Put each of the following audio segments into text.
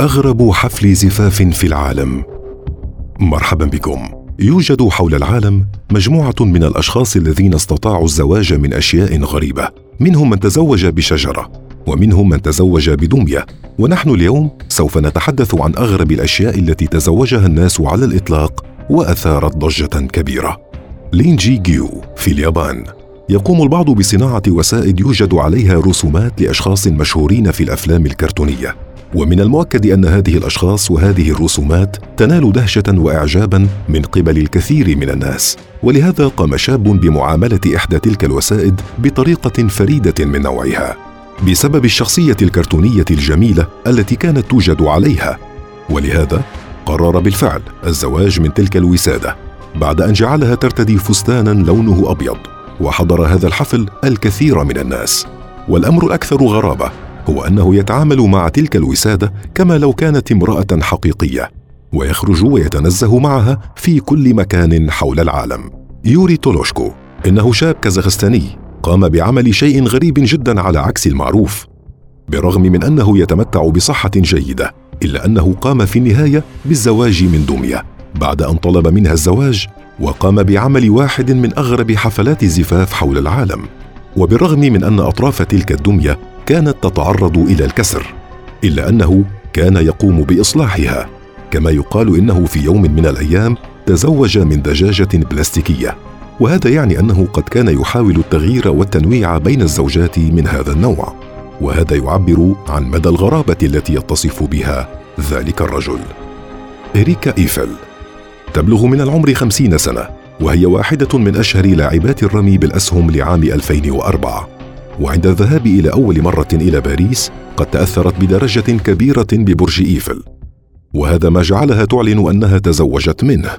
أغرب حفل زفاف في العالم. مرحبا بكم. يوجد حول العالم مجموعة من الأشخاص الذين استطاعوا الزواج من أشياء غريبة. منهم من تزوج بشجرة ومنهم من تزوج بدمية. ونحن اليوم سوف نتحدث عن أغرب الأشياء التي تزوجها الناس على الإطلاق وأثارت ضجة كبيرة. لينجي جيو في اليابان. يقوم البعض بصناعة وسائد يوجد عليها رسومات لأشخاص مشهورين في الأفلام الكرتونية. ومن المؤكد أن هذه الأشخاص وهذه الرسومات تنال دهشة واعجابا من قبل الكثير من الناس. ولهذا قام شاب بمعاملة إحدى تلك الوسائد بطريقة فريدة من نوعها بسبب الشخصية الكرتونية الجميلة التي كانت توجد عليها. ولهذا قرر بالفعل الزواج من تلك الوسادة بعد أن جعلها ترتدي فستانا لونه أبيض وحضر هذا الحفل الكثير من الناس. والأمر الاكثر غرابة هو أنه يتعامل مع تلك الوسادة كما لو كانت امرأة حقيقية ويخرج ويتنزه معها في كل مكان حول العالم. يوري تولوشكو إنه شاب كازاخستاني قام بعمل شيء غريب جدا على عكس المعروف بالرغم من أنه يتمتع بصحة جيدة إلا أنه قام في النهاية بالزواج من دميه بعد أن طلب منها الزواج وقام بعمل واحد من أغرب حفلات الزفاف حول العالم. وبالرغم من أن أطراف تلك الدمية كانت تتعرض إلى الكسر إلا أنه كان يقوم بإصلاحها كما يقال إنه في يوم من الأيام تزوج من دجاجة بلاستيكية. وهذا يعني أنه قد كان يحاول التغيير والتنويع بين الزوجات من هذا النوع. وهذا يعبر عن مدى الغرابة التي يتصف بها ذلك الرجل. إريكا إيفل. تبلغ من العمر خمسين سنة وهي واحدة من أشهر لاعبات الرمي بالأسهم لعام 2004 وعند الذهاب إلى أول مرة إلى باريس قد تأثرت بدرجة كبيرة ببرج إيفل. وهذا ما جعلها تعلن أنها تزوجت منه.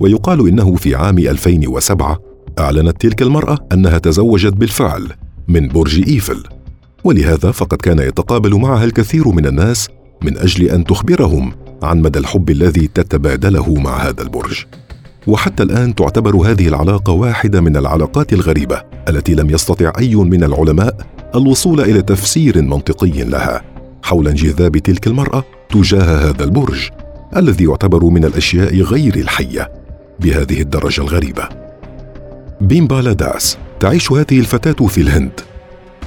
ويقال إنه في عام 2007 أعلنت تلك المرأة أنها تزوجت بالفعل من برج إيفل. ولهذا فقد كان يتقابل معها الكثير من الناس من أجل أن تخبرهم عن مدى الحب الذي تتبادله مع هذا البرج. وحتى الآن تعتبر هذه العلاقة واحدة من العلاقات الغريبة التي لم يستطع أي من العلماء الوصول إلى تفسير منطقي لها. حول انجذاب تلك المرأة تجاه هذا البرج الذي يعتبر من الأشياء غير الحية بهذه الدرجة الغريبة. بيمبالا داس تعيش هذه الفتاة في الهند.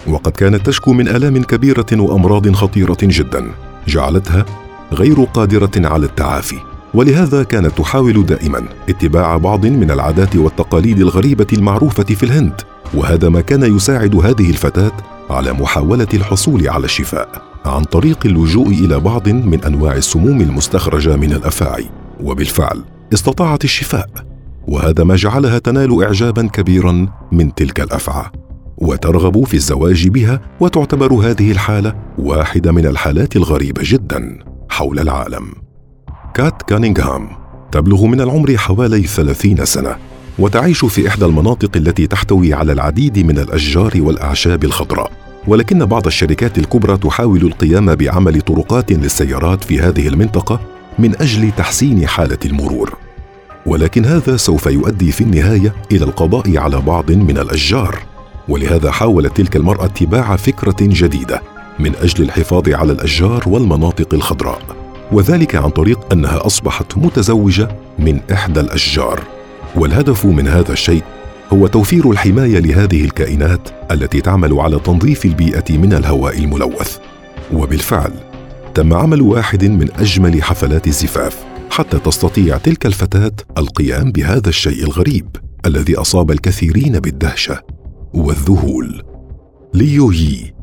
وقد كانت تشكو من آلام كبيرة وأمراض خطيرة جدا جعلتها غير قادرة على التعافي. ولهذا كانت تحاول دائما اتباع بعض من العادات والتقاليد الغريبة المعروفة في الهند وهذا ما كان يساعد هذه الفتاة على محاولة الحصول على الشفاء عن طريق اللجوء إلى بعض من أنواع السموم المستخرجة من الأفاعي وبالفعل استطاعت الشفاء وهذا ما جعلها تنال اعجابا كبيرا من تلك الأفعى وترغب في الزواج بها وتعتبر هذه الحالة واحدة من الحالات الغريبة جدا حول العالم. كات كانينغهام. تبلغ من العمر حوالي ثلاثين سنة وتعيش في إحدى المناطق التي تحتوي على العديد من الأشجار والأعشاب الخضراء. ولكن بعض الشركات الكبرى تحاول القيام بعمل طرقات للسيارات في هذه المنطقة من أجل تحسين حالة المرور. ولكن هذا سوف يؤدي في النهاية إلى القضاء على بعض من الأشجار. ولهذا حاولت تلك المرأة اتباع فكرة جديدة من أجل الحفاظ على الأشجار والمناطق الخضراء. وذلك عن طريق أنها أصبحت متزوجة من إحدى الأشجار. والهدف من هذا الشيء هو توفير الحماية لهذه الكائنات التي تعمل على تنظيف البيئة من الهواء الملوث. وبالفعل تم عمل واحد من أجمل حفلات الزفاف حتى تستطيع تلك الفتاة القيام بهذا الشيء الغريب الذي أصاب الكثيرين بالدهشة والذهول. ليو يي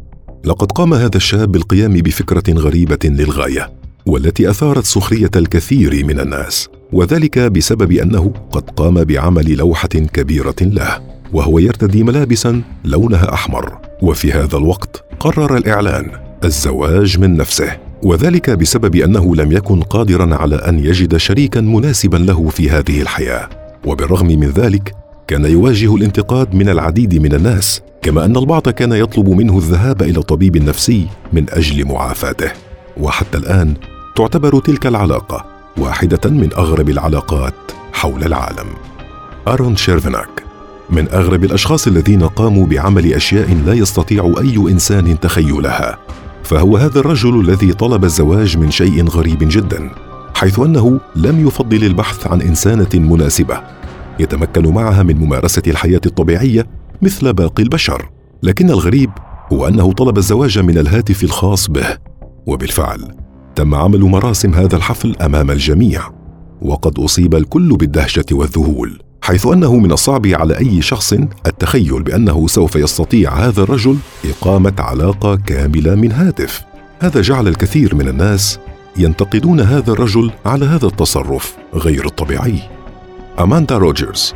لقد قام هذا الشاب بالقيام بفكرة غريبة للغاية. والتي أثارت سخرية الكثير من الناس وذلك بسبب أنه قد قام بعمل لوحة كبيرة له وهو يرتدي ملابسا لونها أحمر. وفي هذا الوقت قرر الإعلان الزواج من نفسه وذلك بسبب أنه لم يكن قادرا على أن يجد شريكا مناسبا له في هذه الحياة. وبالرغم من ذلك كان يواجه الانتقاد من العديد من الناس كما أن البعض كان يطلب منه الذهاب إلى طبيب نفسي من أجل معافاته. وحتى الآن تعتبر تلك العلاقة واحدة من أغرب العلاقات حول العالم. أرون شيرفناك من أغرب الأشخاص الذين قاموا بعمل أشياء لا يستطيع أي إنسان تخيلها فهو هذا الرجل الذي طلب الزواج من شيء غريب جدا حيث أنه لم يفضل البحث عن إنسانة مناسبة يتمكن معها من ممارسة الحياة الطبيعية مثل باقي البشر. لكن الغريب هو أنه طلب الزواج من الهاتف الخاص به وبالفعل تم عمل مراسم هذا الحفل أمام الجميع وقد أصيب الكل بالدهشة والذهول حيث أنه من الصعب على أي شخص التخيل بأنه سوف يستطيع هذا الرجل إقامة علاقة كاملة من هاتف. هذا جعل الكثير من الناس ينتقدون هذا الرجل على هذا التصرف غير الطبيعي. أماندا روجرز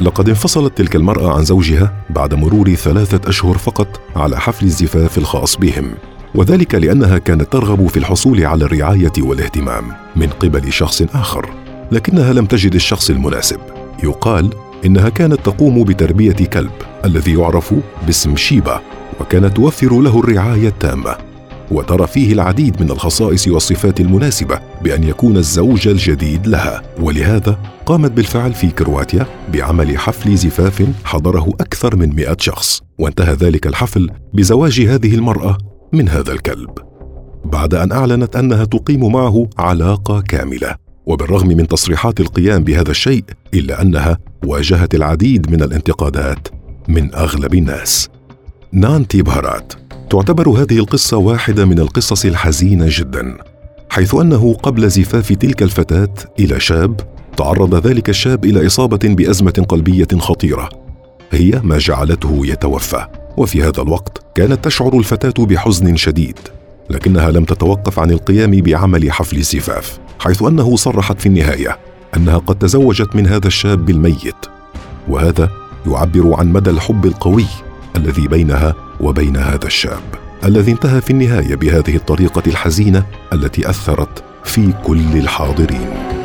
لقد انفصلت تلك المرأة عن زوجها بعد مرور ثلاثة أشهر فقط على حفل الزفاف الخاص بهم. وذلك لأنها كانت ترغب في الحصول على الرعاية والاهتمام من قبل شخص آخر لكنها لم تجد الشخص المناسب. يقال إنها كانت تقوم بتربية كلب الذي يعرف باسم شيبا وكانت توفر له الرعاية التامة. وترى فيه العديد من الخصائص والصفات المناسبة بأن يكون الزوج الجديد لها. ولهذا قامت بالفعل في كرواتيا بعمل حفل زفاف حضره أكثر من مئة شخص وانتهى ذلك الحفل بزواج هذه المرأة من هذا الكلب. بعد أن أعلنت أنها تقيم معه علاقة كاملة وبالرغم من تصريحات القيام بهذا الشيء إلا أنها واجهت العديد من الانتقادات من أغلب الناس. نانتي بهارات. تعتبر هذه القصة واحدة من القصص الحزينة جدا حيث أنه قبل زفاف تلك الفتاة إلى شاب تعرض ذلك الشاب إلى إصابة بأزمة قلبية خطيرة هي ما جعلته يتوفى. وفي هذا الوقت كانت تشعر الفتاة بحزن شديد لكنها لم تتوقف عن القيام بعمل حفل الزفاف حيث أنه صرحت في النهاية أنها قد تزوجت من هذا الشاب الميت. وهذا يعبر عن مدى الحب القوي الذي بينها وبين هذا الشاب الذي انتهى في النهاية بهذه الطريقة الحزينة التي أثرت في كل الحاضرين.